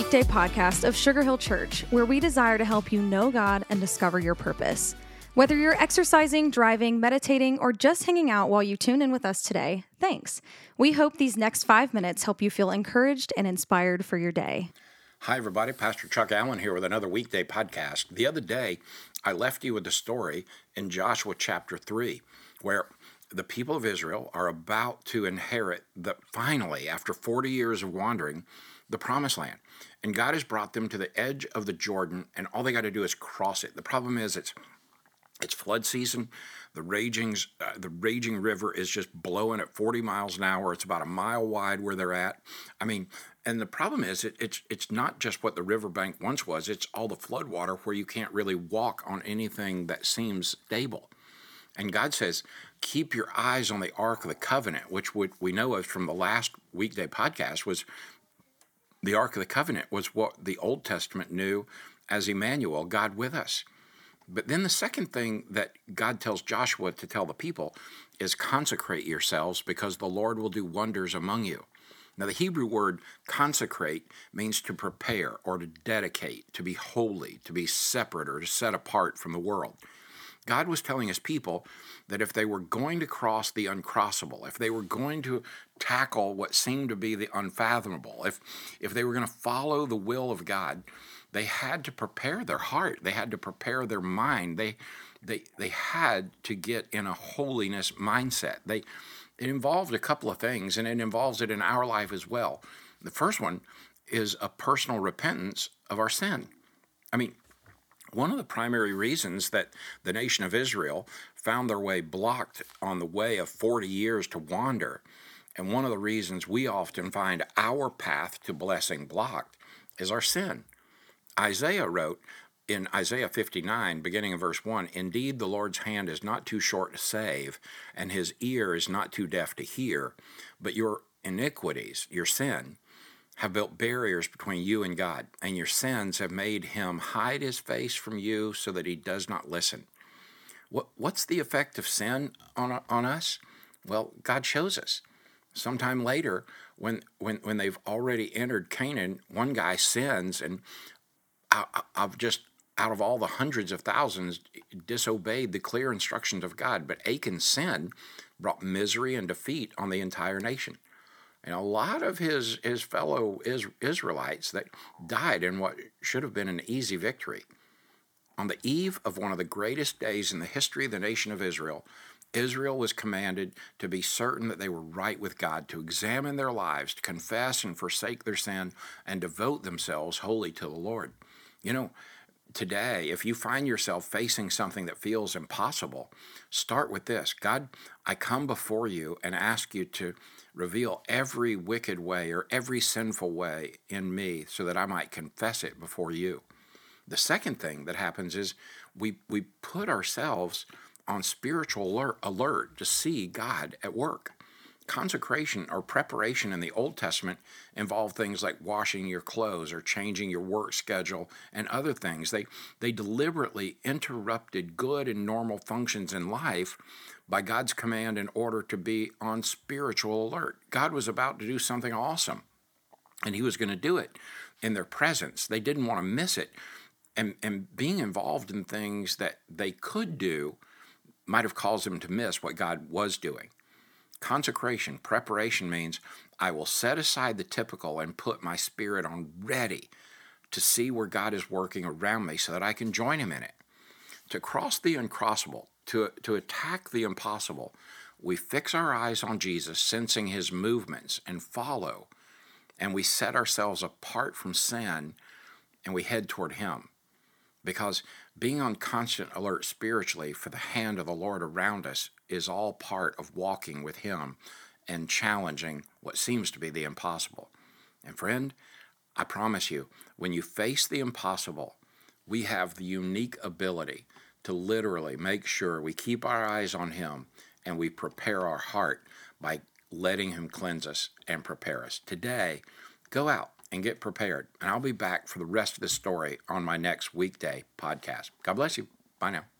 weekday podcast of Sugar Hill Church, where we desire to help you know God and discover your purpose. Whether you're exercising, driving, meditating, or just hanging out while you tune in with us today, thanks. We hope these next five minutes help you feel encouraged and inspired for your day. Hi, everybody. Pastor Chuck Allen here with another weekday podcast. The other day, I left you with a story in Joshua chapter 3, where the people of Israel are about to inherit the finally, after 40 years of wandering, the promised land. And God has brought them to the edge of the Jordan, and all they got to do is cross it. The problem is it's it's flood season. The raging, uh, the raging river is just blowing at 40 miles an hour. It's about a mile wide where they're at. I mean, and the problem is it, it's it's not just what the riverbank once was. It's all the flood water where you can't really walk on anything that seems stable. And God says, keep your eyes on the Ark of the Covenant, which we know of from the last weekday podcast was the Ark of the Covenant was what the Old Testament knew as Emmanuel, God with us. But then the second thing that God tells Joshua to tell the people is consecrate yourselves because the Lord will do wonders among you. Now, the Hebrew word consecrate means to prepare or to dedicate, to be holy, to be separate or to set apart from the world. God was telling his people that if they were going to cross the uncrossable, if they were going to tackle what seemed to be the unfathomable, if, if they were going to follow the will of God, they had to prepare their heart. They had to prepare their mind. They, they, they had to get in a holiness mindset. They, it involved a couple of things, and it involves it in our life as well. The first one is a personal repentance of our sin. I mean, one of the primary reasons that the nation of Israel found their way blocked on the way of 40 years to wander, and one of the reasons we often find our path to blessing blocked, is our sin. Isaiah wrote in Isaiah 59, beginning in verse 1 Indeed, the Lord's hand is not too short to save, and his ear is not too deaf to hear, but your iniquities, your sin, have built barriers between you and God, and your sins have made him hide his face from you so that he does not listen. What, what's the effect of sin on, on us? Well, God shows us. Sometime later, when, when, when they've already entered Canaan, one guy sins, and I've just, out of all the hundreds of thousands, disobeyed the clear instructions of God. But Achan's sin brought misery and defeat on the entire nation. And a lot of his, his fellow Israelites that died in what should have been an easy victory. On the eve of one of the greatest days in the history of the nation of Israel, Israel was commanded to be certain that they were right with God, to examine their lives, to confess and forsake their sin, and devote themselves wholly to the Lord. You know, today, if you find yourself facing something that feels impossible, start with this God, I come before you and ask you to reveal every wicked way or every sinful way in me so that I might confess it before you. The second thing that happens is we, we put ourselves on spiritual alert, alert to see God at work consecration or preparation in the Old Testament involved things like washing your clothes or changing your work schedule and other things. They, they deliberately interrupted good and normal functions in life by God's command in order to be on spiritual alert. God was about to do something awesome, and He was going to do it in their presence. They didn't want to miss it. And, and being involved in things that they could do might have caused them to miss what God was doing. Consecration, preparation means I will set aside the typical and put my spirit on ready to see where God is working around me so that I can join Him in it. To cross the uncrossable, to, to attack the impossible, we fix our eyes on Jesus, sensing His movements, and follow. And we set ourselves apart from sin and we head toward Him. Because being on constant alert spiritually for the hand of the Lord around us is all part of walking with Him and challenging what seems to be the impossible. And friend, I promise you, when you face the impossible, we have the unique ability to literally make sure we keep our eyes on Him and we prepare our heart by letting Him cleanse us and prepare us. Today, go out and get prepared. And I'll be back for the rest of the story on my next weekday podcast. God bless you. Bye now.